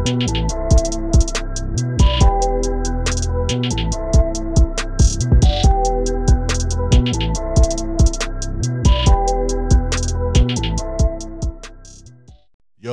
Yo,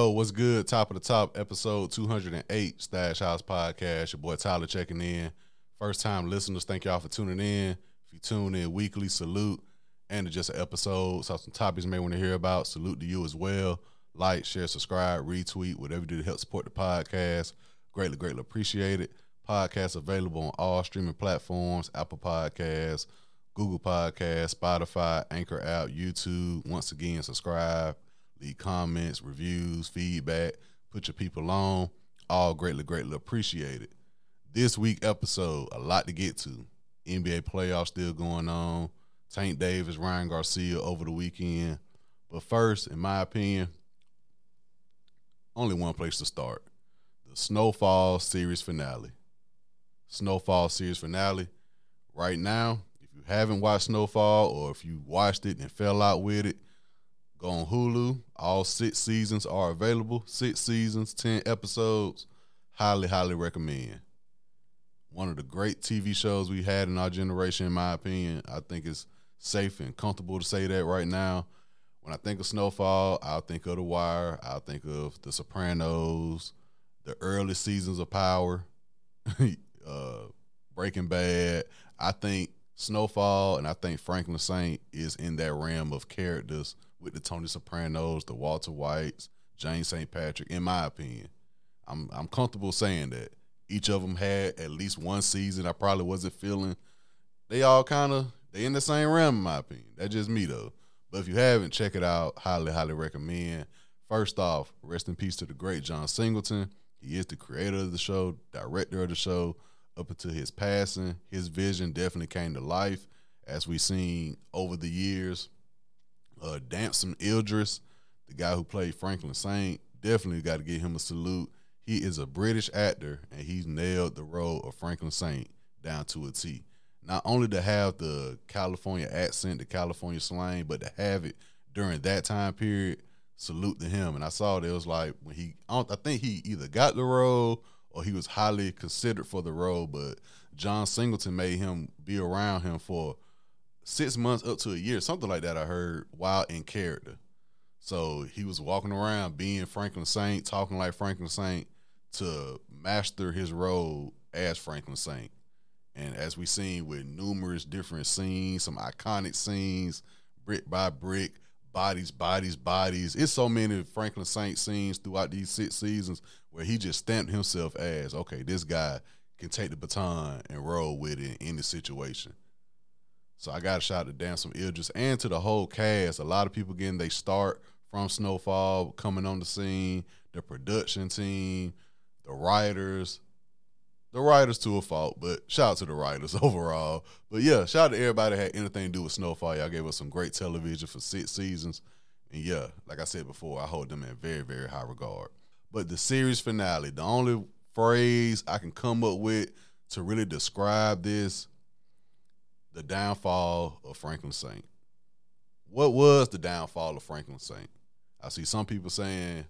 what's good? Top of the top, episode 208, Stash House Podcast. Your boy Tyler checking in. First time listeners, thank y'all for tuning in. If you tune in weekly, salute. And it's just an episode, so some topics you may want to hear about. Salute to you as well. Like, share, subscribe, retweet, whatever you do to help support the podcast. Greatly, greatly appreciate it. Podcast available on all streaming platforms, Apple Podcasts, Google Podcasts, Spotify, Anchor app, YouTube. Once again, subscribe leave comments, reviews, feedback, put your people on. All greatly, greatly appreciated. This week episode, a lot to get to. NBA playoffs still going on. Tank Davis, Ryan Garcia over the weekend. But first, in my opinion, only one place to start. The Snowfall series finale. Snowfall series finale. Right now, if you haven't watched Snowfall or if you watched it and fell out with it, Go on Hulu. All six seasons are available. Six seasons, 10 episodes. Highly, highly recommend. One of the great TV shows we had in our generation, in my opinion. I think it's safe and comfortable to say that right now. When I think of Snowfall, I'll think of The Wire. I'll think of The Sopranos, the early seasons of Power, uh, Breaking Bad. I think Snowfall and I think Franklin Saint is in that realm of characters with the Tony Sopranos, the Walter Whites, James St. Patrick, in my opinion. I'm I'm comfortable saying that. Each of them had at least one season I probably wasn't feeling. They all kind of they in the same realm in my opinion. That's just me though. But if you haven't, check it out. Highly, highly recommend. First off, rest in peace to the great John Singleton. He is the creator of the show, director of the show. Up until his passing, his vision definitely came to life, as we've seen over the years uh, Damson Idris, the guy who played Franklin Saint, definitely got to give him a salute. He is a British actor, and he's nailed the role of Franklin Saint down to a T. Not only to have the California accent, the California slang, but to have it during that time period, salute to him. And I saw that it was like when he, I, I think he either got the role or he was highly considered for the role, but John Singleton made him be around him for six months up to a year, something like that. I heard while in character. So he was walking around being Franklin Saint, talking like Franklin Saint to master his role as Franklin Saint. And as we've seen with numerous different scenes, some iconic scenes, brick by brick, bodies, bodies, bodies. It's so many Franklin Saint scenes throughout these six seasons where he just stamped himself as, okay, this guy can take the baton and roll with it in any situation. So I got a shout to Damson Idris and to the whole cast. A lot of people getting they start from Snowfall, coming on the scene, the production team, the writers, the writers to a fault, but shout out to the writers overall. But yeah, shout out to everybody that had anything to do with Snowfall. Y'all gave us some great television for six seasons. And yeah, like I said before, I hold them in very, very high regard. But the series finale, the only phrase I can come up with to really describe this the downfall of Franklin Saint. What was the downfall of Franklin Saint? I see some people saying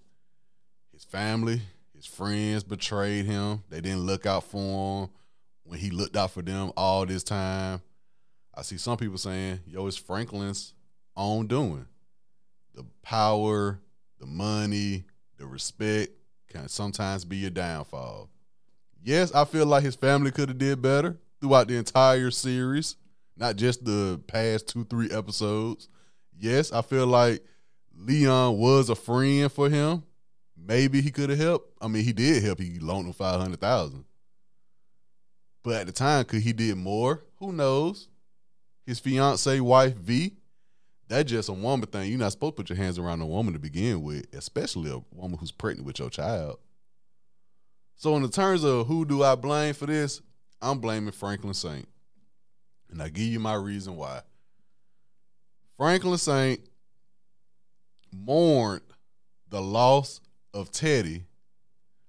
his family, his friends betrayed him. They didn't look out for him when he looked out for them all this time. I see some people saying, yo, it's Franklin's own doing. The power, the money, the respect can sometimes be your downfall. Yes, I feel like his family could have did better throughout the entire series not just the past two, three episodes. Yes, I feel like Leon was a friend for him. Maybe he could have helped. I mean, he did help. He loaned him five hundred thousand. But at the time, could he did more? Who knows? His fiance wife V, that's just a woman thing. You're not supposed to put your hands around a woman to begin with, especially a woman who's pregnant with your child. So, in the terms of who do I blame for this, I'm blaming Franklin Saint. And I give you my reason why. Franklin Saint mourned the loss of Teddy,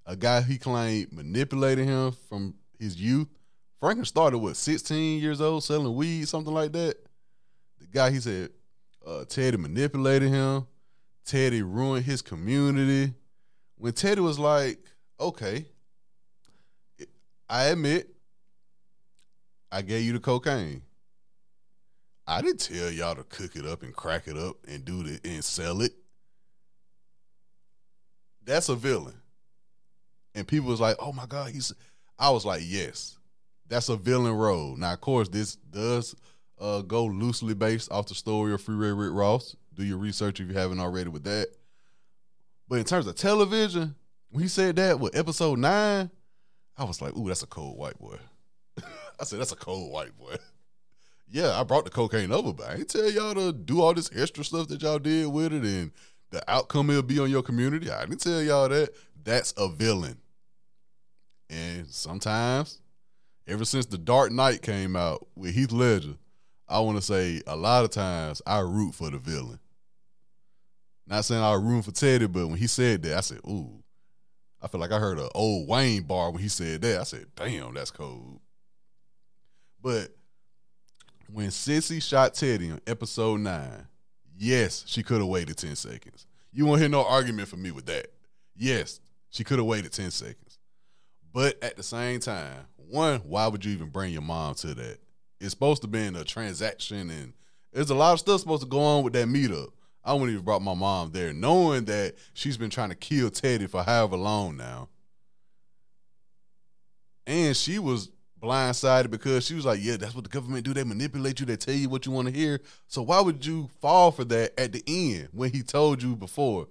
a guy he claimed manipulated him from his youth. Franklin started what 16 years old selling weed, something like that. The guy he said uh, Teddy manipulated him. Teddy ruined his community. When Teddy was like okay. I admit, I gave you the cocaine. I didn't tell y'all to cook it up and crack it up and do it and sell it. That's a villain. And people was like, oh my God, he's I was like, yes. That's a villain role. Now, of course, this does uh, go loosely based off the story of Free Freeway Rick Ross. Do your research if you haven't already with that. But in terms of television, when he said that with episode nine, I was like, ooh, that's a cold white boy. I said, that's a cold white boy. yeah, I brought the cocaine over, but I ain't tell y'all to do all this extra stuff that y'all did with it and the outcome it'll be on your community. I didn't tell y'all that. That's a villain. And sometimes, ever since The Dark Knight came out with Heath Ledger, I want to say a lot of times I root for the villain. Not saying I root for Teddy, but when he said that, I said, ooh. I feel like I heard an old Wayne bar when he said that. I said, damn, that's cold. But when Cissy shot Teddy on episode nine, yes, she could have waited 10 seconds. You won't hear no argument from me with that. Yes, she could have waited 10 seconds. But at the same time, one, why would you even bring your mom to that? It's supposed to be in a transaction and there's a lot of stuff supposed to go on with that meetup. I wouldn't even brought my mom there, knowing that she's been trying to kill Teddy for however long now. And she was blindsided because she was like, Yeah, that's what the government do. They manipulate you, they tell you what you want to hear. So why would you fall for that at the end when he told you before?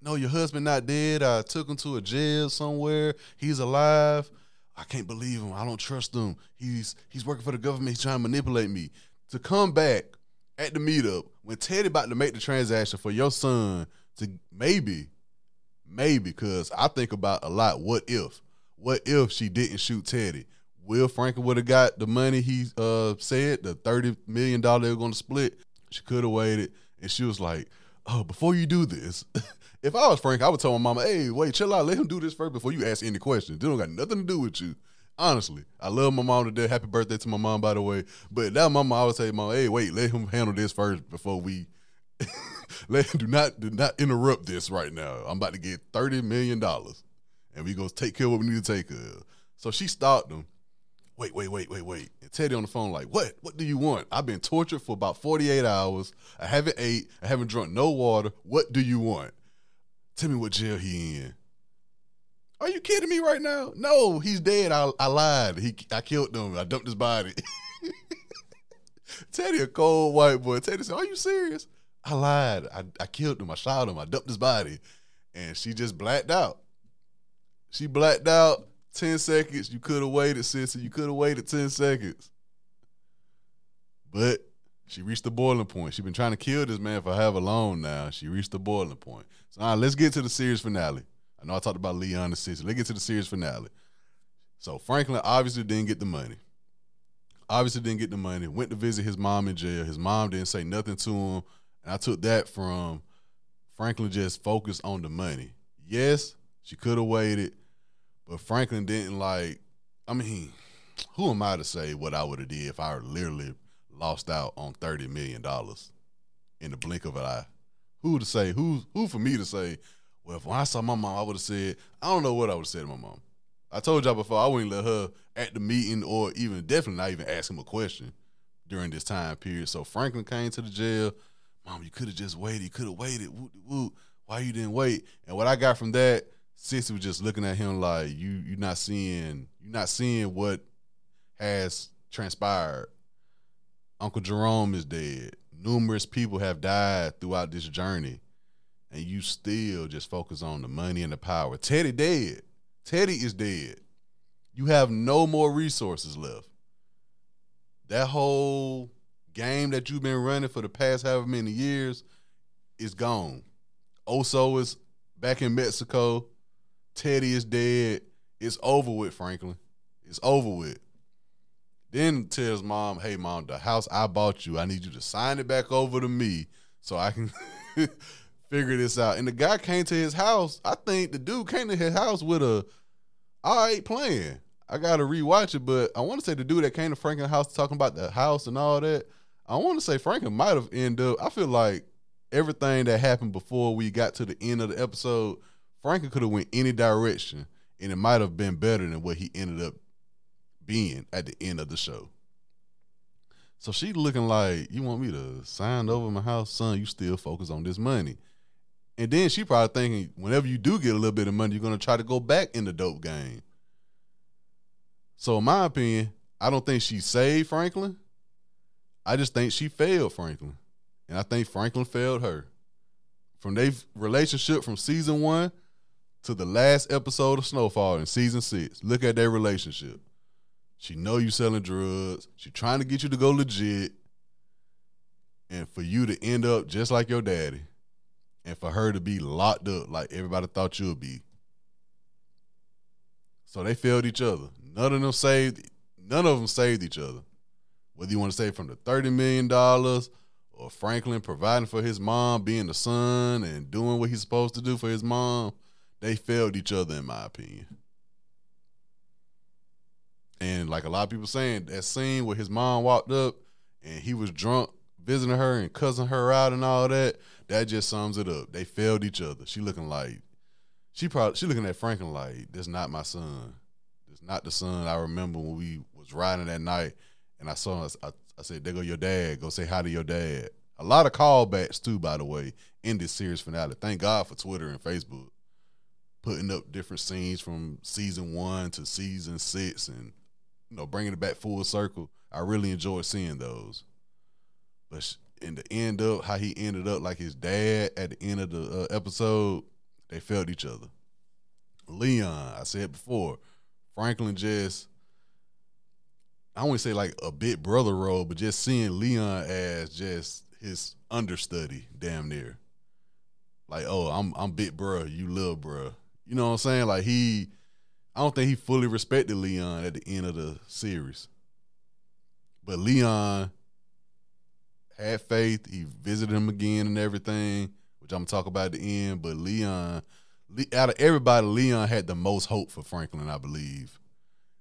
No, your husband not dead. I took him to a jail somewhere. He's alive. I can't believe him. I don't trust him. He's he's working for the government. He's trying to manipulate me. To come back at the meetup when Teddy about to make the transaction for your son to maybe, maybe, because I think about a lot. What if? What if she didn't shoot Teddy? Will Franklin would have got the money he uh, said, the thirty million dollar they were going to split. She could have waited, and she was like, "Oh, before you do this." if I was Frank, I would tell my mama, "Hey, wait, chill out. Let him do this first before you ask any questions. They don't got nothing to do with you." Honestly, I love my mom to death. Happy birthday to my mom, by the way. But that mama, I would say, "Mom, hey, wait, let him handle this first before we." let do not do not interrupt this right now. I'm about to get thirty million dollars, and we gonna take care of what we need to take care of. So she stopped him. Wait, wait, wait, wait, wait. And Teddy on the phone like, what? What do you want? I've been tortured for about 48 hours. I haven't ate. I haven't drunk no water. What do you want? Tell me what jail he in. Are you kidding me right now? No, he's dead. I, I lied. He I killed him. I dumped his body. Teddy, a cold white boy. Teddy said, Are you serious? I lied. I, I killed him. I shot him. I dumped his body. And she just blacked out. She blacked out 10 seconds. You could have waited, sister. You could have waited 10 seconds. But she reached the boiling point. She's been trying to kill this man for however long now. She reached the boiling point. So all right, let's get to the series finale. I know I talked about Leon and Cissy. Let's get to the series finale. So Franklin obviously didn't get the money. Obviously didn't get the money. Went to visit his mom in jail. His mom didn't say nothing to him. And I took that from Franklin just focused on the money. Yes, she could have waited, but Franklin didn't like. I mean, who am I to say what I would have did if I literally lost out on thirty million dollars in the blink of an eye? Who to say? Who who for me to say? Well, if I saw my mom, I would have said, I don't know what I would have said to my mom. I told y'all before, I wouldn't let her at the meeting or even definitely not even ask him a question during this time period. So Franklin came to the jail. Mom, you could have just waited. You could have waited. Why you didn't wait? And what I got from that, Cissy was just looking at him like you you're not seeing you're not seeing what has transpired. Uncle Jerome is dead. Numerous people have died throughout this journey and you still just focus on the money and the power. Teddy dead. Teddy is dead. You have no more resources left. That whole game that you've been running for the past however many years is gone. Oso is back in Mexico. Teddy is dead. It's over with, Franklin. It's over with. Then tells mom, hey, mom, the house I bought you, I need you to sign it back over to me so I can figure this out. And the guy came to his house. I think the dude came to his house with a all right plan. I gotta rewatch it, but I want to say the dude that came to Franklin's house talking about the house and all that. I want to say Franklin might have ended up. I feel like everything that happened before we got to the end of the episode, Franklin could have went any direction, and it might have been better than what he ended up being at the end of the show. So she looking like, you want me to sign over my house, son? You still focus on this money. And then she probably thinking, whenever you do get a little bit of money, you're gonna try to go back in the dope game. So in my opinion, I don't think she saved Franklin. I just think she failed Franklin. And I think Franklin failed her. From their relationship from season one to the last episode of Snowfall in season six, look at their relationship. She know you selling drugs. She trying to get you to go legit. And for you to end up just like your daddy. And for her to be locked up like everybody thought you would be. So they failed each other. None of them saved none of them saved each other. Whether you want to say from the $30 million or Franklin providing for his mom, being the son and doing what he's supposed to do for his mom, they failed each other in my opinion. And like a lot of people saying, that scene where his mom walked up and he was drunk visiting her and cussing her out and all that, that just sums it up. They failed each other. She looking like she probably she looking at Franklin like, "This not my son. This not the son I remember when we was riding that night." And I saw I, I said, "There go your dad. Go say hi to your dad." A lot of callbacks too, by the way, in this series finale. Thank God for Twitter and Facebook putting up different scenes from season one to season six and you know, bringing it back full circle. I really enjoy seeing those. But in the end up, how he ended up like his dad at the end of the uh, episode, they felt each other. Leon, I said before, Franklin just, I wouldn't say like a big brother role, but just seeing Leon as just his understudy, damn near. Like, oh, I'm I'm big bro, you little bro. You know what I'm saying? Like he I don't think he fully respected Leon at the end of the series. But Leon had faith. He visited him again and everything, which I'm gonna talk about at the end. But Leon, out of everybody, Leon had the most hope for Franklin, I believe.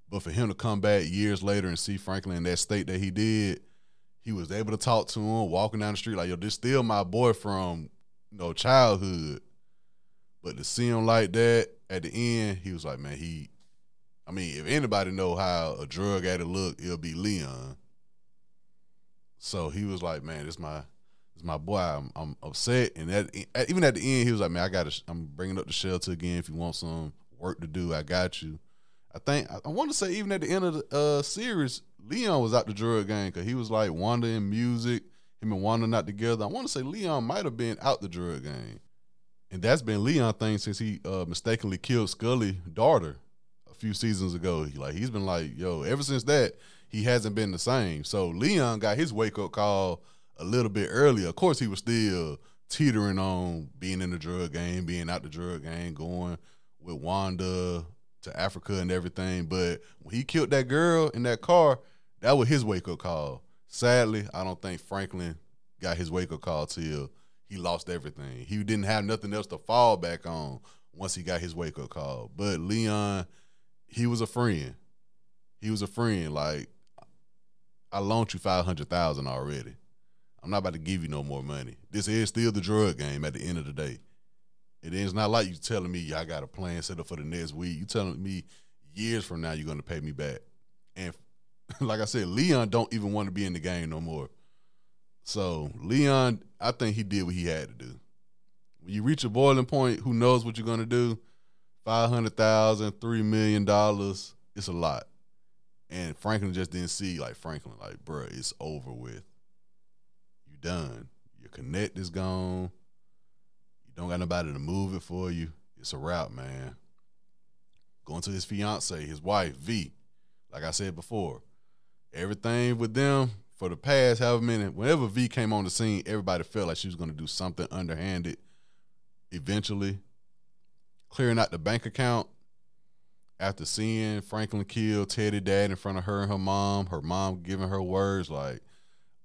But for him to come back years later and see Franklin in that state that he did, he was able to talk to him, walking down the street like, "Yo, this still my boy from you know childhood." But to see him like that at the end, he was like, man, he. I mean, if anybody know how a drug addict look, it'll be Leon. So he was like, man, this my this my boy. I'm, I'm upset, and that even at the end, he was like, man, I got to. I'm bringing up the shelter again. If you want some work to do, I got you. I think I, I want to say even at the end of the uh, series, Leon was out the drug game because he was like wandering music. Him and Wanda not together. I want to say Leon might have been out the drug game and that's been Leon thing since he uh, mistakenly killed Scully' daughter a few seasons ago. He, like he's been like, yo, ever since that he hasn't been the same. So Leon got his wake up call a little bit earlier. Of course, he was still teetering on being in the drug game, being out the drug game, going with Wanda to Africa and everything. But when he killed that girl in that car, that was his wake up call. Sadly, I don't think Franklin got his wake up call till he lost everything. He didn't have nothing else to fall back on once he got his wake up call. But Leon, he was a friend. He was a friend. Like I loaned you five hundred thousand already. I'm not about to give you no more money. This is still the drug game at the end of the day. It is not like you telling me I got a plan set up for the next week. You telling me years from now you're gonna pay me back. And like I said, Leon don't even want to be in the game no more. So Leon, I think he did what he had to do. When you reach a boiling point, who knows what you're gonna do? Five hundred thousand, three million dollars, it's a lot. And Franklin just didn't see like Franklin, like, bruh, it's over with. You done. Your connect is gone. You don't got nobody to move it for you. It's a wrap, man. Going to his fiance, his wife, V. Like I said before, everything with them for the past however many, whenever V came on the scene, everybody felt like she was going to do something underhanded. Eventually, clearing out the bank account after seeing Franklin kill Teddy dad in front of her and her mom, her mom giving her words like,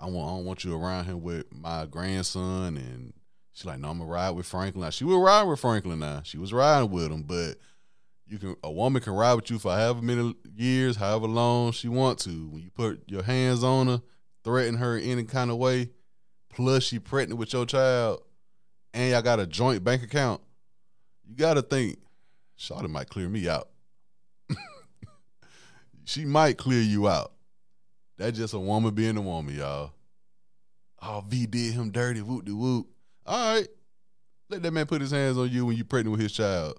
"I want, I don't want you around here with my grandson," and she's like, "No, I'm gonna ride with Franklin." Now, she will ride with Franklin. Now she was riding with him, but you can a woman can ride with you for however many years, however long she want to. When you put your hands on her, threaten her in any kind of way, plus she pregnant with your child, and y'all got a joint bank account, you got to think, Shawty might clear me out she might clear you out. That's just a woman being a woman, y'all. Oh, V did him dirty, whoop de whoop. All right. Let that man put his hands on you when you pregnant with his child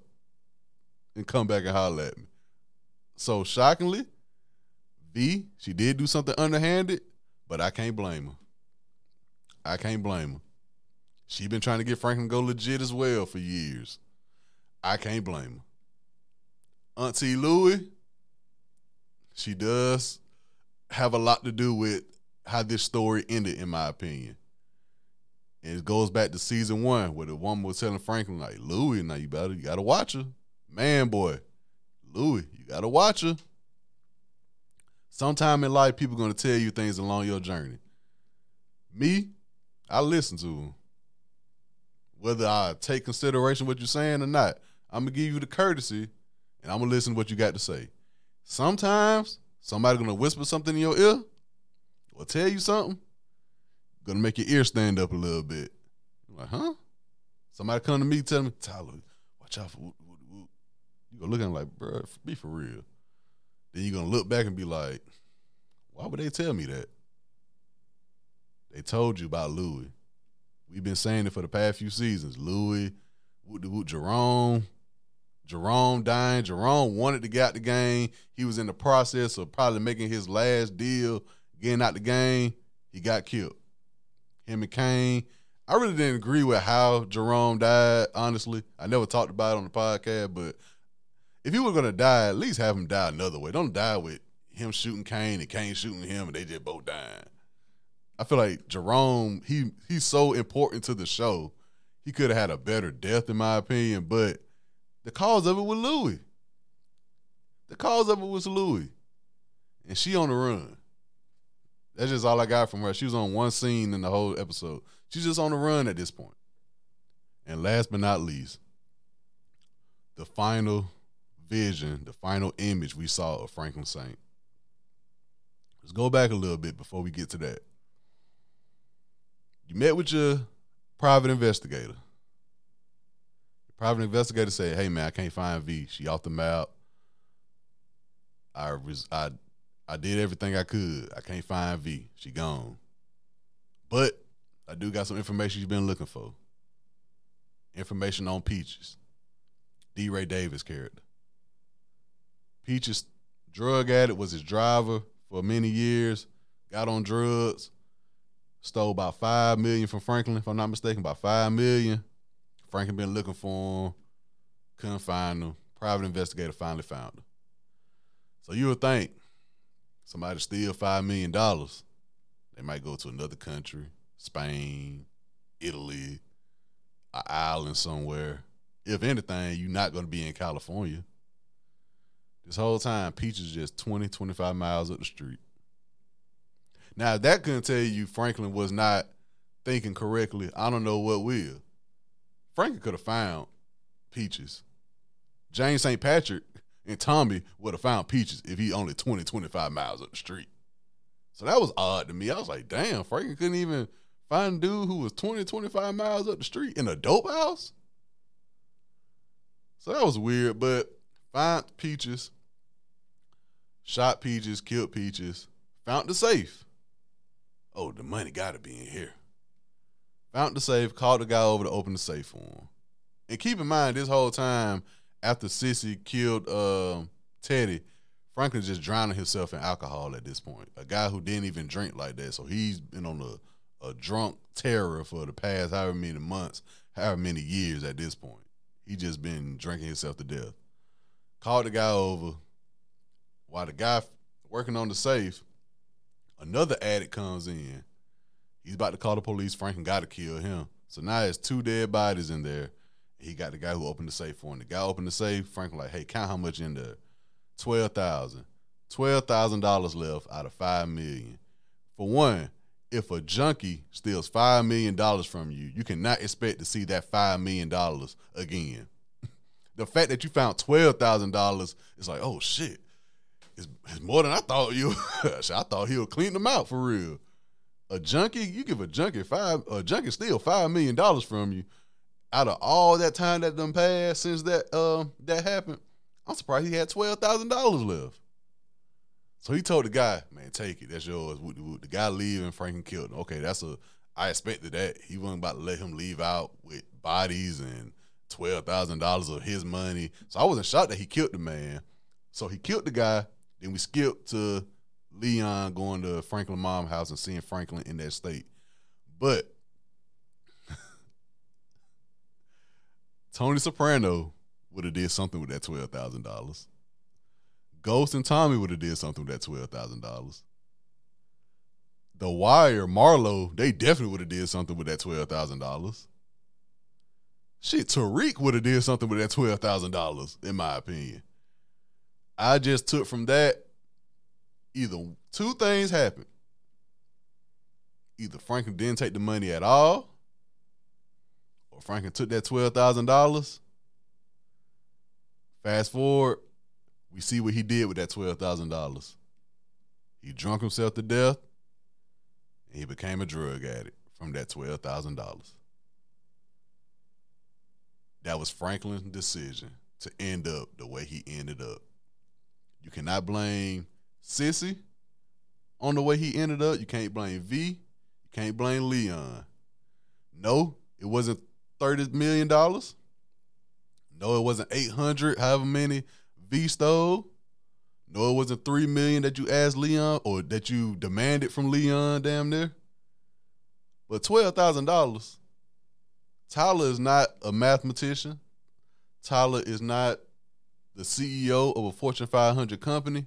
and come back and holler at me. So shockingly, V, she did do something underhanded, but I can't blame her. I can't blame her. She been trying to get Franklin go legit as well for years. I can't blame her. Auntie Louie, she does have a lot to do with how this story ended, in my opinion. And it goes back to season one where the woman was telling Franklin, like, Louie, now you better, you gotta watch her. Man, boy, Louie, you gotta watch her. Sometime in life, people gonna tell you things along your journey. Me, I listen to them. Whether I take consideration what you're saying or not, I'm gonna give you the courtesy and I'm gonna listen to what you got to say. Sometimes somebody gonna whisper something in your ear or tell you something, gonna make your ear stand up a little bit. You're like, huh? Somebody come to me tell me, Tyler, watch out for. You gonna look at him like, bro, be for real. Then you're gonna look back and be like, why would they tell me that? They told you about Louis. We've been saying it for the past few seasons. Louie, whoop, whoop, Jerome, Jerome dying. Jerome wanted to get out the game. He was in the process of probably making his last deal, getting out the game. He got killed. Him and Kane. I really didn't agree with how Jerome died, honestly. I never talked about it on the podcast, but if he were gonna die, at least have him die another way. Don't die with him shooting Kane and Kane shooting him and they just both dying. I feel like Jerome, he he's so important to the show. He could have had a better death, in my opinion, but the cause of it was Louie. The cause of it was Louie. And she on the run. That's just all I got from her. She was on one scene in the whole episode. She's just on the run at this point. And last but not least, the final vision, the final image we saw of Franklin Saint. Let's go back a little bit before we get to that. You met with your private investigator. Private investigator said, "Hey man, I can't find V. She off the map. I was I I did everything I could. I can't find V. She gone. But I do got some information you've been looking for. Information on Peaches. DeRay Davis character. Peaches drug addict was his driver for many years. Got on drugs. Stole about five million from Franklin, if I'm not mistaken, about five million. Franklin been looking for him, couldn't find him. Private investigator finally found him. So you would think somebody steal five million dollars, they might go to another country, Spain, Italy, an island somewhere. If anything, you're not going to be in California. This whole time, Peach is just 20, 25 miles up the street. Now, that couldn't tell you Franklin was not thinking correctly, I don't know what will. Franklin could have found Peaches. James St. Patrick and Tommy would have found Peaches if he only 20, 25 miles up the street. So that was odd to me. I was like, damn, Franklin couldn't even find a dude who was 20, 25 miles up the street in a dope house? So that was weird, but found Peaches, shot Peaches, killed Peaches, found the safe. Oh, the money got to be in here. Found the safe, called the guy over to open the safe for him. And keep in mind, this whole time after Cissy killed uh, Teddy, Franklin just drowning himself in alcohol at this point. A guy who didn't even drink like that. So he's been on a, a drunk terror for the past however many months, however many years at this point. He just been drinking himself to death. Called the guy over. While the guy working on the safe, another addict comes in. He's about to call the police. Franklin got to kill him. So now there's two dead bodies in there. He got the guy who opened the safe for him. The guy opened the safe. Franklin like, hey, count how much in there. Twelve thousand. Twelve thousand dollars left out of five million. For one, if a junkie steals five million dollars from you, you cannot expect to see that five million dollars again. The fact that you found twelve thousand dollars is like, oh shit, it's, it's more than I thought you. I thought he would clean them out for real. A junkie, you give a junkie five, a junkie steal five million dollars from you. Out of all that time that done passed since that uh, that happened, I'm surprised he had twelve thousand dollars left. So he told the guy, "Man, take it. That's yours." The guy leaving, Franklin killed him. Okay, that's a. I expected that. He wasn't about to let him leave out with bodies and twelve thousand dollars of his money. So I wasn't shocked that he killed the man. So he killed the guy. Then we skipped to Leon going to Franklin mom house and seeing Franklin in that state. But Tony Soprano would have did something with that twelve thousand dollars. Ghost and Tommy would have did something with that twelve thousand dollars. The Wire, Marlo, they definitely would have did something with that twelve thousand dollars. Shit, Tariq would have did something with that twelve thousand dollars, in my opinion. I just took from that either two things happened. Either Franklin didn't take the money at all, or Franklin took that twelve thousand dollars. Fast forward, we see what he did with that twelve thousand dollars. He drunk himself to death, and he became a drug addict from that twelve thousand dollars. That was Franklin's decision to end up the way he ended up. You cannot blame Cissy on the way he ended up. You can't blame V. You can't blame Leon. No, it wasn't thirty million dollars. No, it wasn't eight hundred. However many V stole. No, it wasn't three million that you asked Leon or that you demanded from Leon. Damn near. But twelve thousand dollars Tyler is not a mathematician. Tyler is not the CEO of a Fortune 500 company.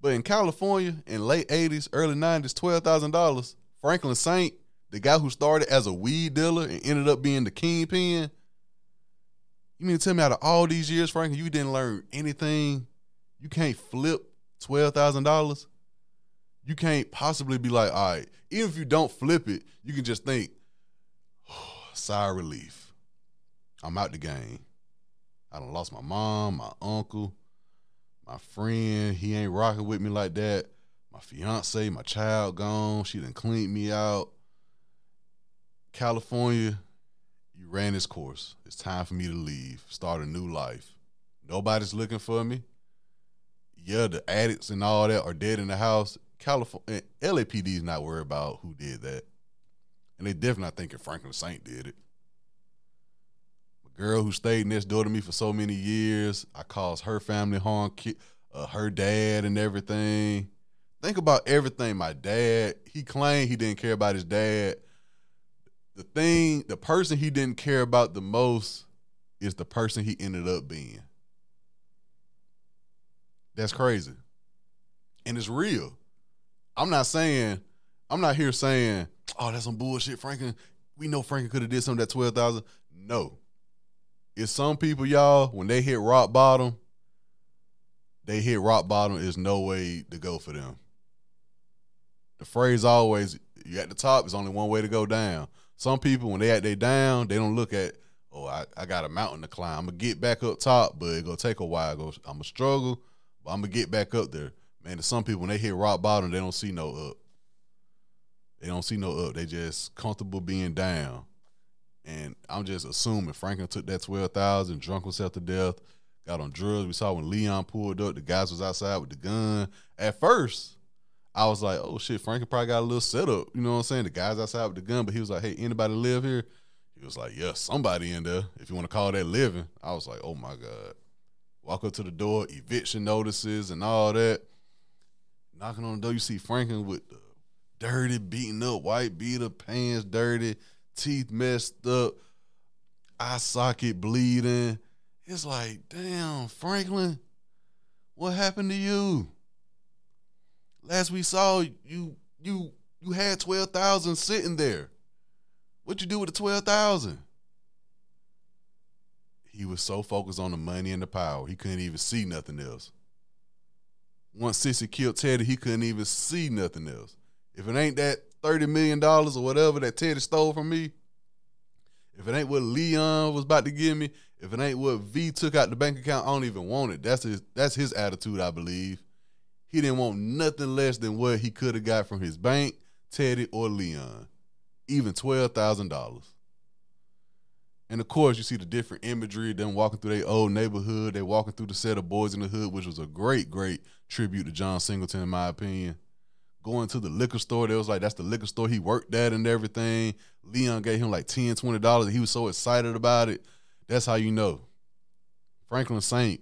But in California, in late 80s, early 90s, $12,000, Franklin Saint, the guy who started as a weed dealer and ended up being the kingpin, you mean to tell me out of all these years, Franklin, you didn't learn anything? You can't flip $12,000? You can't possibly be like, all right, even if you don't flip it, you can just think, sigh of relief. I'm out the game. I done lost my mom, my uncle, my friend. He ain't rocking with me like that. My fiance, my child gone. She done cleaned me out. California, you ran its course. It's time for me to leave, start a new life. Nobody's looking for me. Yeah, the addicts and all that are dead in the house. California, LAPD's not worried about who did that. And they definitely not thinking Franklin Saint did it. A girl who stayed next door to me for so many years, I caused her family harm, uh, her dad and everything. Think about everything. My dad, he claimed he didn't care about his dad. The thing, the person he didn't care about the most is the person he ended up being. That's crazy. And it's real. I'm not saying, I'm not here saying oh, that's some bullshit. Franklin, we know Franklin could have did something that twelve thousand. No, it's some people, y'all, when they hit rock bottom, they hit rock bottom. Is no way to go for them. The phrase always, you at the top, is only one way to go down. Some people, when they at they down, they don't look at, oh, I, I got a mountain to climb. I'm gonna get back up top, but it gonna take a while. I'm gonna struggle, but I'm gonna get back up there. Man, to some people, when they hit rock bottom, they don't see no up. They don't see no up. They just comfortable being down. And I'm just assuming Franklin took that twelve thousand, drunk himself to death, got on drugs. We saw when Leon pulled up, the guys was outside with the gun. At first, I was like, oh shit, Franklin probably got a little setup. You know what I'm saying? The guys outside with the gun, but he was like, hey, anybody live here? He was like, yeah, somebody in there. If you want to call that living. I was like, oh my God. Walk up to the door, eviction notices and all that. Knocking on the door, you see Franklin with the dirty, beaten up, white beater, pants dirty, teeth messed up, eye socket bleeding. It's like, damn, Franklin, what happened to you? Last we saw you, you, you had twelve thousand sitting there. What you do with the twelve thousand? He was so focused on the money and the power, he couldn't even see nothing else. Once Cissy killed Teddy, he couldn't even see nothing else. If it ain't that thirty million dollars or whatever that Teddy stole from me, if it ain't what Leon was about to give me, if it ain't what V took out the bank account, I don't even want it. That's his that's his attitude, I believe. He didn't want nothing less than what he could have got from his bank, Teddy, or Leon. Even twelve thousand dollars. And of course, you see the different imagery, them walking through their old neighborhood. They walking through the set of Boyz n the Hood, which was a great, great tribute to John Singleton, in my opinion. Going to the liquor store, they was like, that's the liquor store he worked at and everything. Leon gave him like 10 $20. he was so excited about it. That's how you know. Franklin Saint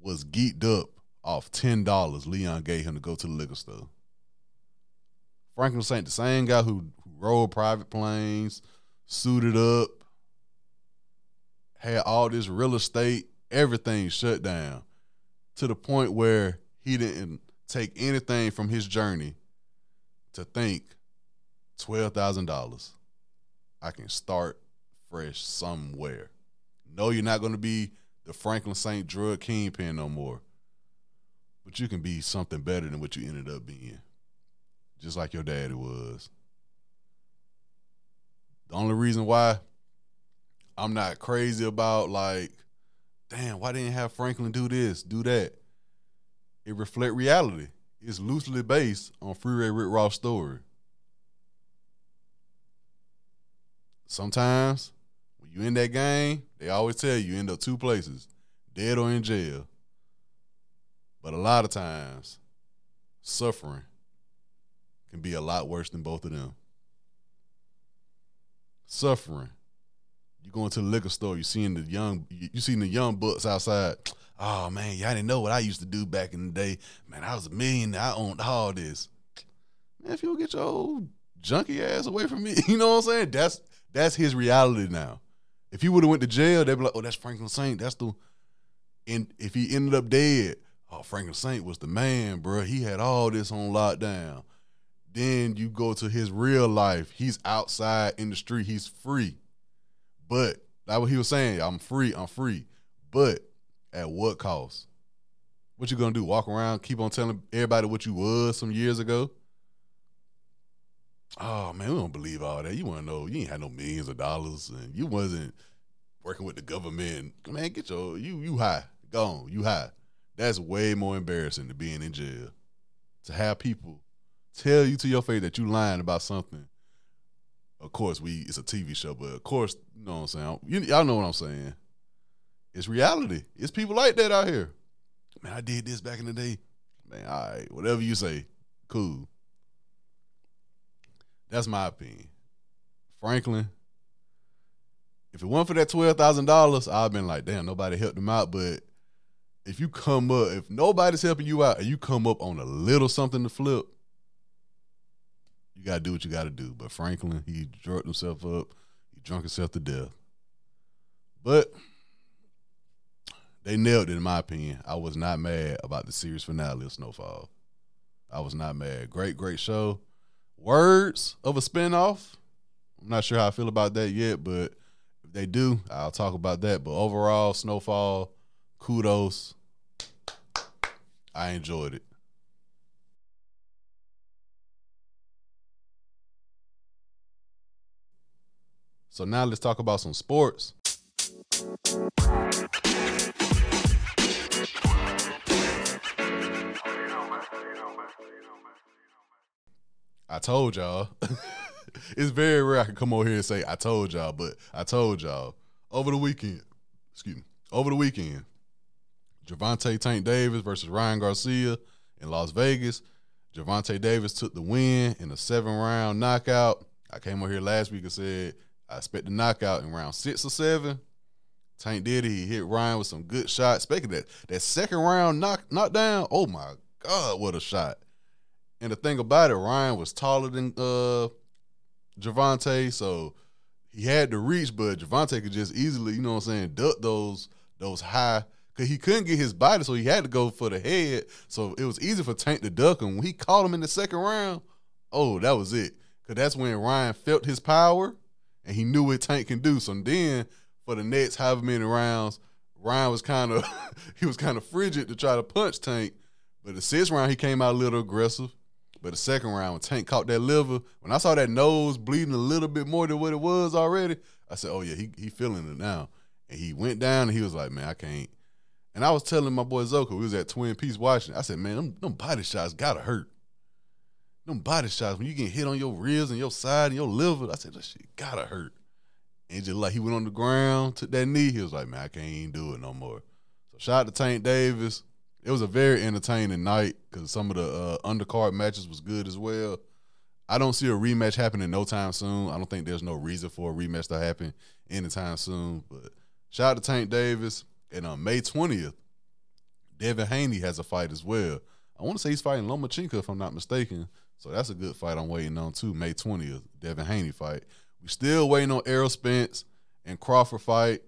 was geeked up off $10 Leon gave him to go to the liquor store. Franklin Saint, the same guy who, who rode private planes, suited up, had all this real estate, everything shut down to the point where he didn't take anything from his journey to think $12,000. I can start fresh somewhere. No, you're not going to be the Franklin Saint drug kingpin no more, but you can be something better than what you ended up being, just like your daddy was. The only reason why I'm not crazy about like, damn, why didn't have Franklin do this, do that? It reflect reality. It's loosely based on Freeway Rick Ross' story. Sometimes when you in that game, they always tell you you end up two places, dead or in jail. But a lot of times, suffering can be a lot worse than both of them. Suffering you go into the liquor store, you seeing the young, you seeing the young bucks outside. Oh man, y'all didn't know what I used to do back in the day. Man, I was a millionaire. I owned all this. Man, if you'll get your old junky ass away from me, you know what I'm saying? That's that's his reality now. If he would have went to jail, they'd be like, "Oh, that's Franklin Saint. That's the." And if he ended up dead, oh, Franklin Saint was the man, bro. He had all this on lockdown. Then you go to his real life. He's outside in the street. He's free. But like what he was saying, I'm free, I'm free. But at what cost? What you gonna do? Walk around, keep on telling everybody what you was some years ago? Oh man, we don't believe all that. You wanna know you ain't had no millions of dollars and you wasn't working with the government. Man, get your you you high. Gone. You high. That's way more embarrassing than being in jail. To have people tell you to your face that you lying about something of course we it's a TV show, but of course, you know what I'm saying. You, y'all know what I'm saying. It's reality. It's people like that out here. Man, I did this back in the day. Man, all right, whatever you say, cool. That's my opinion. Franklin, if it weren't for that twelve thousand dollars, I've been like, damn, nobody helped him out. But if you come up, if nobody's helping you out, and you come up on a little something to flip, you gotta do what you gotta do. But Franklin, he drunk himself up. He drunk himself to death. But they nailed it in my opinion. I was not mad about the series finale of Snowfall. I was not mad. Great, great show. Words of a spinoff. I'm not sure how I feel about that yet, but if they do, I'll talk about that. But overall, Snowfall, kudos. I enjoyed it. So now let's talk about some sports. I told y'all. it's very rare I can come over here and say I told y'all, but I told y'all over the weekend. Excuse me. Over the weekend, Gervonta Tank Davis versus Ryan Garcia in Las Vegas. Gervonta Davis took the win in a seven round knockout. I came over here last week and said I expect the knockout in round six or seven. Tank did it. He hit Ryan with some good shots. Speaking that, that second round knock knockdown, oh my God, what a shot. And the thing about it, Ryan was taller than uh Gervonta, so he had to reach, but Gervonta could just easily, you know what I'm saying, duck those those high because he couldn't get his body, so he had to go for the head. So it was easy for Tank to duck him. When he caught him in the second round, oh, that was it. Because that's when Ryan felt his power and he knew what Tank can do. So then for the next however many rounds, Ryan was kind of he was kind of frigid to try to punch Tank. But the sixth round he came out a little aggressive. But the second round when Tank caught that liver, when I saw that nose bleeding a little bit more than what it was already, I said, "Oh yeah, he he feeling it now." And he went down and he was like, "Man, I can't." And I was telling my boy Zoka, we was at Twin Peaks watching. I said, "Man, them, them body shots gotta hurt." them body shots when you get hit on your ribs and your side and your liver, I said that shit gotta hurt. And just like he went on the ground, took that knee, he was like, man, I can't even do it no more. So shout out to Tank Davis. It was a very entertaining night because some of the uh, undercard matches was good as well. I don't see a rematch happening no time soon. I don't think there's no reason for a rematch to happen anytime soon. But shout out to Tank Davis. And on May 20th, Devin Haney has a fight as well. I want to say he's fighting Lomachenko if I'm not mistaken. So that's a good fight I'm waiting on too. May 20th, Devin Haney fight. We still waiting on Errol Spence and Crawford fight.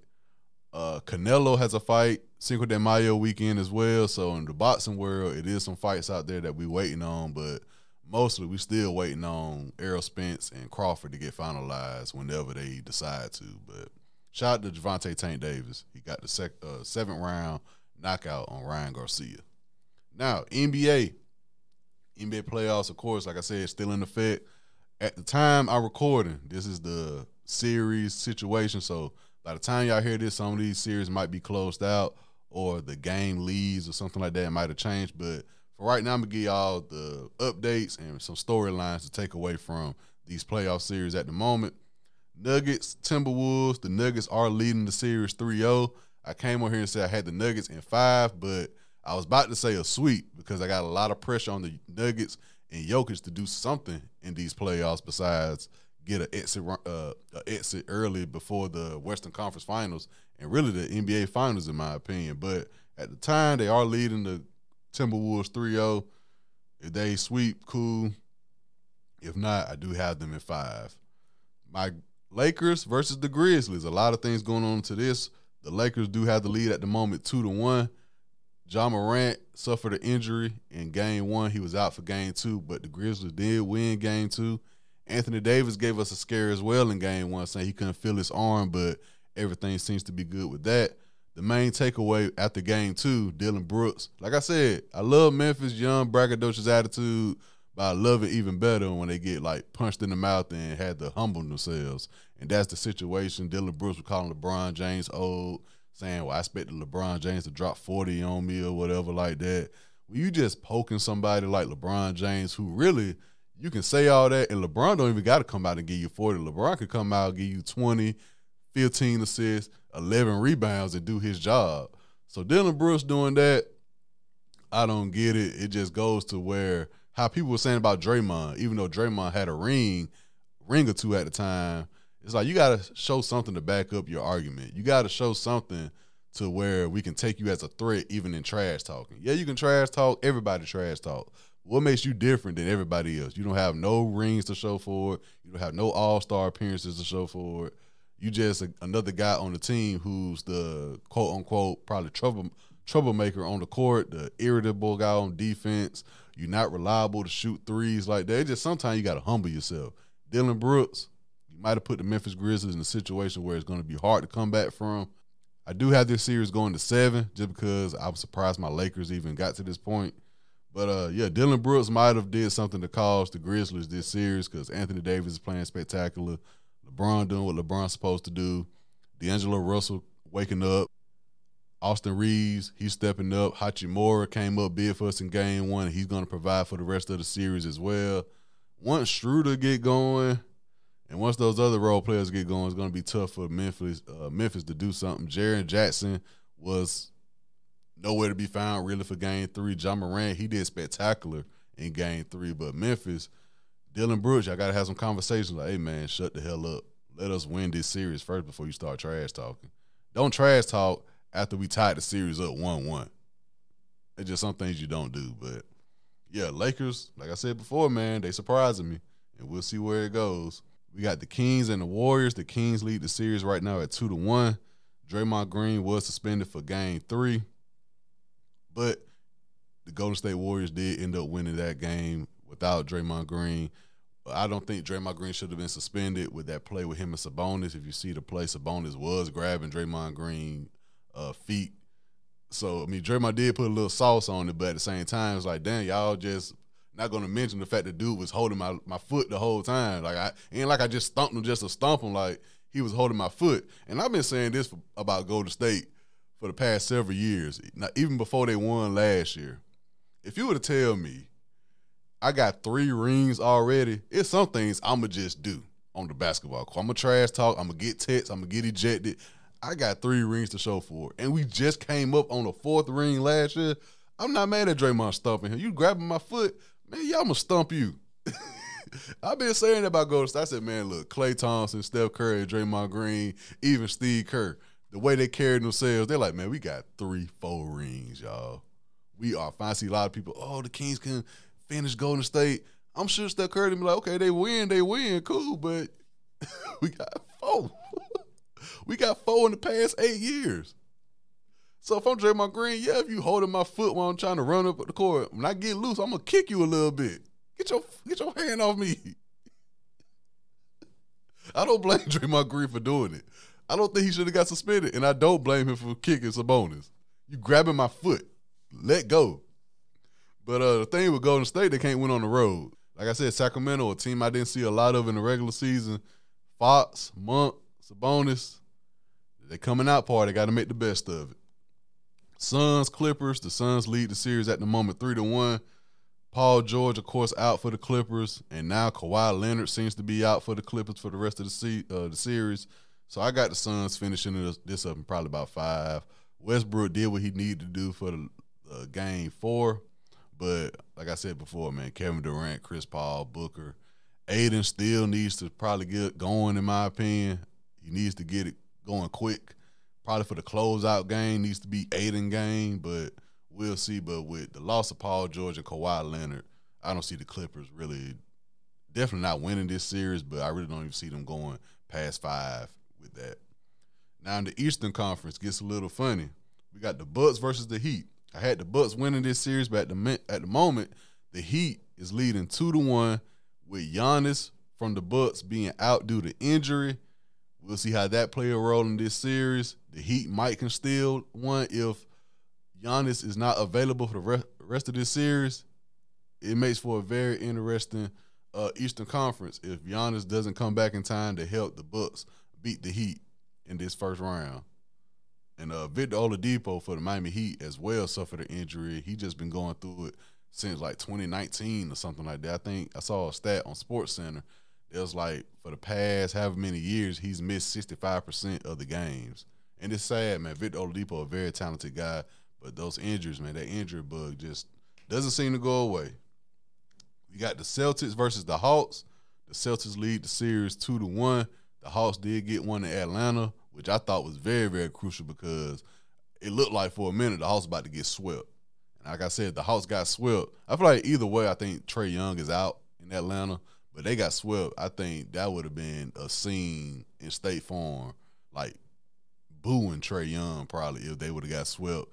Uh, Canelo has a fight Cinco de Mayo weekend as well. So in the boxing world, it is some fights out there that we waiting on, but mostly we still waiting on Errol Spence and Crawford to get finalized whenever they decide to. But shout out to Gervonta Tank Davis. He got the sec- uh, seventh round knockout on Ryan Garcia. Now NBA, NBA playoffs, of course, like I said, still in effect. At the time I'm recording, this is the series situation. So by the time y'all hear this, some of these series might be closed out or the game leads or something like that. Might have changed. But for right now, I'm gonna give y'all the updates and some storylines to take away from these playoff series at the moment. Nuggets, Timberwolves, the Nuggets are leading the series 3-0. I came on here and said I had the Nuggets in five, but I was about to say a sweep because I got a lot of pressure on the Nuggets and Jokic to do something in these playoffs besides get an exit uh, a exit early before the Western Conference Finals and really the NBA Finals, in my opinion. But at the time, they are leading the Timberwolves 3-0. If they sweep, cool. If not, I do have them in five. My Lakers versus the Grizzlies. A lot of things going on to this. The Lakers do have the lead at the moment, two to one. Ja Morant suffered an injury in game one. He was out for game two, but the Grizzlies did win game two. Anthony Davis gave us a scare as well in game one, saying he couldn't feel his arm, but everything seems to be good with that. The main takeaway after game two, Dillon Brooks. Like I said, I love Memphis, young, braggadocious attitude, but I love it even better when they get like punched in the mouth and had to humble themselves. And that's the situation. Dillon Brooks was calling LeBron James old saying, well, I expected LeBron James to drop 40 on me or whatever like that. When you just poking somebody like LeBron James, who really, you can say all that, and LeBron don't even got to come out and give you 40. LeBron could come out and give you 20, 15 assists, 11 rebounds, and do his job. So Dillon Brooks doing that, I don't get it. It just goes to where how people were saying about Draymond, even though Draymond had a ring, ring or two at the time, it's like you got to show something to back up your argument. You got to show something to where we can take you as a threat, even in trash talking. Yeah, you can trash talk. Everybody trash talk. What makes you different than everybody else? You don't have no rings to show for it. You don't have no All Star appearances to show for it. You just a, another guy on the team who's the quote unquote probably trouble troublemaker on the court, the irritable guy on defense. You're not reliable to shoot threes like that. It's just sometimes you got to humble yourself. Dillon Brooks, you might have put the Memphis Grizzlies in a situation where it's going to be hard to come back from. I do have this series going to seven just because I was surprised my Lakers even got to this point. But uh, yeah, Dillon Brooks might have did something to cause the Grizzlies this series because Anthony Davis is playing spectacular. LeBron doing what LeBron's supposed to do. D'Angelo Russell waking up. Austin Reaves, he's stepping up. Hachimura came up big for us in game one. He's going to provide for the rest of the series as well. Once Schroeder get going, and once those other role players get going, it's going to be tough for Memphis uh, Memphis to do something. Jaren Jackson was nowhere to be found really for game three. Ja Morant, he did spectacular in game three. But Memphis, Dillon Brooks, I got to have some conversations like, hey, man, shut the hell up. Let us win this series first before you start trash talking. Don't trash talk after we tied the series up 1 1. It's just some things you don't do. But yeah, Lakers, like I said before, man, they surprising me. And we'll see where it goes. We got the Kings and the Warriors. The Kings lead the series right now at two to one. Draymond Green was suspended for game three, but the Golden State Warriors did end up winning that game without Draymond Green. I don't think Draymond Green should have been suspended with that play with him and Sabonis. If you see the play, Sabonis was grabbing Draymond Green uh, feet. So I mean, Draymond did put a little sauce on it, but at the same time, it's like, damn, y'all just not gonna mention the fact that dude was holding my, my foot the whole time. Like I ain't like I just stumped him just to stomp him. Like he was holding my foot. And I've been saying this for, about Golden State for the past several years. Now, even before they won last year. If you were to tell me I got three rings already, it's some things I'ma just do on the basketball court. I'm gonna trash talk. I'm gonna get texts. I'm gonna get ejected. I got three rings to show for and we just came up on the fourth ring last year. I'm not mad at Draymond stumping him. You grabbing my foot, man. Y'all gonna stump you. I've been saying that about Golden State. I said, man, look, Klay Thompson, Steph Curry, Draymond Green, even Steve Kerr, the way they carried themselves, they're like, man, we got three, four rings, y'all. We are fine. I see a lot of people, oh, the Kings can finish Golden State. I'm sure Steph Curry be like, okay, they win, they win, cool, but we got four. we got four in the past eight years. So if I'm Draymond Green, yeah, if you holding my foot while I'm trying to run up the court, when I get loose, I'm gonna kick you a little bit. Get your get your hand off me. I don't blame Draymond Green for doing it. I don't think he should have got suspended, and I don't blame him for kicking Sabonis. You grabbing my foot, let go. But uh, the thing with Golden State, they can't win on the road. Like I said, Sacramento, a team I didn't see a lot of in the regular season. Fox, Monk, Sabonis, they coming out party. Got to make the best of it. Suns, Clippers. The Suns lead the series at the moment, three to one. Paul George, of course, out for the Clippers, and now Kawhi Leonard seems to be out for the Clippers for the rest of the se- uh, the series. So I got the Suns finishing this, up in probably about five. Westbrook did what he needed to do for the uh, game four, but like I said before, man, Kevin Durant, Chris Paul, Booker, Ayton still needs to probably get going. In my opinion, he needs to get it going quick. Probably for the closeout game needs to be Ayton game, but we'll see. But with the loss of Paul George and Kawhi Leonard, I don't see the Clippers really, definitely not winning this series. But I really don't even see them going past five with that. Now in the Eastern Conference gets a little funny. We got the Bucks versus the Heat. I had the Bucks winning this series, but at the at the moment, the Heat is leading two to one with Giannis from the Bucks being out due to injury. We'll see how that play a role in this series. The Heat might can steal one if Giannis is not available for the rest of this series. It makes for a very interesting uh, Eastern Conference if Giannis doesn't come back in time to help the Bucks beat the Heat in this first round. And uh, Victor Oladipo for the Miami Heat as well suffered an injury. He just been going through it since like 2019 or something like that. I think I saw a stat on Sports Center. It was like for the past however many years he's missed 65% of the games. And it's sad, man. Victor Oladipo, a very talented guy, but those injuries, man, that injury bug just doesn't seem to go away. We got the Celtics versus the Hawks. The Celtics lead the series two to one. The Hawks did get one in Atlanta, which I thought was very, very crucial because it looked like for a minute the Hawks about to get swept. And like I said, the Hawks got swept. I feel like either way, I think Trae Young is out in Atlanta, but they got swept. I think that would have been a scene in State Farm, like booing Trae Young probably if they would have got swept.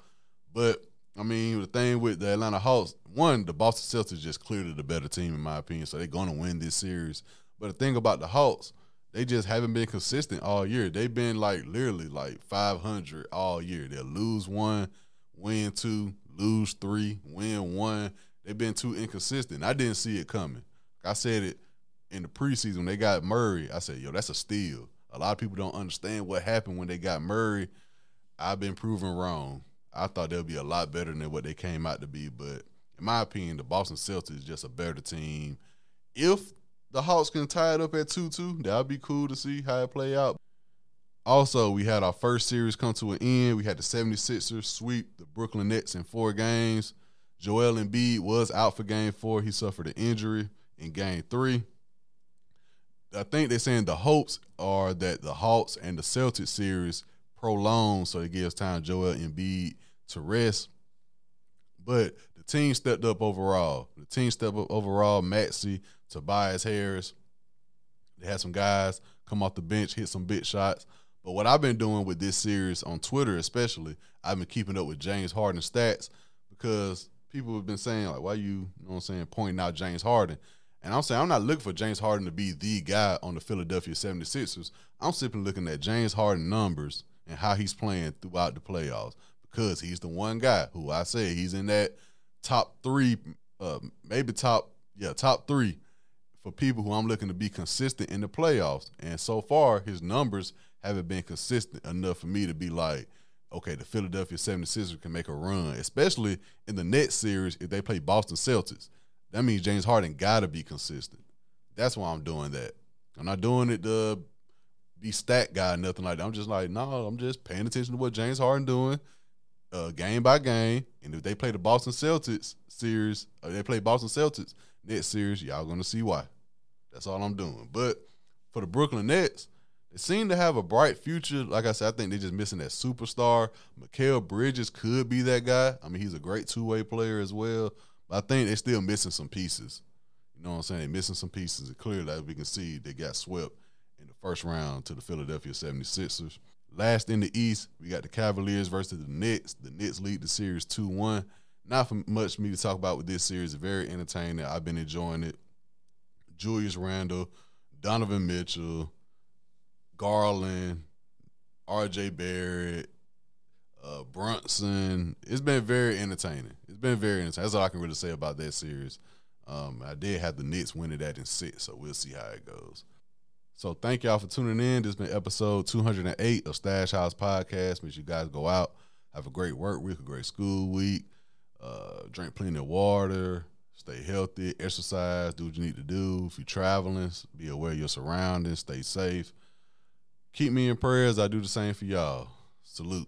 But I mean, the thing with the Atlanta Hawks, one, the Boston Celtics just clearly the better team in my opinion, so they're going to win this series. But the thing about the Hawks, they just haven't been consistent all year. They've been like literally like 500 all year. They'll lose one, win two, lose three, win one. They've been too inconsistent. I didn't see it coming. I said it in the preseason when they got Murray. I said, yo, that's a steal. A lot of people don't understand what happened when they got Murray. I've been proven wrong. I thought they'll be a lot better than what they came out to be. But in my opinion, the Boston Celtics is just a better team. If the Hawks can tie it up at 2 2, that'd be cool to see how it play out. Also, we had our first series come to an end. We had the 76ers sweep the Brooklyn Nets in four games. Joel Embiid was out for game four. He suffered an injury in game three. I think they're saying the hopes are that the Hawks and the Celtics series prolong so it gives time Joel Embiid to rest. But the team stepped up overall. The team stepped up overall. Maxey, Tobias Harris. They had some guys come off the bench, hit some big shots. But what I've been doing with this series on Twitter, especially, I've been keeping up with James Harden stats because people have been saying, like, why you, you know what I'm saying, pointing out James Harden. And I'm saying I'm not looking for James Harden to be the guy on the Philadelphia 76ers. I'm simply looking at James Harden numbers and how he's playing throughout the playoffs because he's the one guy who I say he's in that top three, uh, maybe top, yeah, top three for people who I'm looking to be consistent in the playoffs. And so far, his numbers haven't been consistent enough for me to be like, okay, the Philadelphia 76ers can make a run, especially in the next series if they play Boston Celtics. That means James Harden got to be consistent. That's why I'm doing that. I'm not doing it to be stat guy, nothing like that. I'm just like, no, I'm just paying attention to what James Harden doing, uh, game by game. And if they play the Boston Celtics series, or they play Boston Celtics next series, y'all gonna see why. That's all I'm doing. But for the Brooklyn Nets, they seem to have a bright future. Like I said, I think they're just missing that superstar. Mikal Bridges could be that guy. I mean, he's a great two way player as well. But I think they're still missing some pieces. You know what I'm saying? They're missing some pieces. And clearly, as we can see, they got swept in the first round to the Philadelphia 76ers. Last in the East, we got the Cavaliers versus the Nets. The Nets lead the series 2 1. Not for much for me to talk about with this series. Very entertaining. I've been enjoying it. Julius Randle, Donovan Mitchell, Garland, R.J. Barrett, uh, Brunson. It's been very entertaining. It's been very entertaining. That's all I can really say about that series. Um, I did have the Knicks winning that in six, so we'll see how it goes. So thank y'all for tuning in. This has been episode 208 of Stash House Podcast. Make sure you guys go out, have a great work week, a great school week, uh, drink plenty of water, stay healthy, exercise, do what you need to do. If you're traveling, be aware of your surroundings, stay safe. Keep me in prayers. I do the same for y'all. Salute.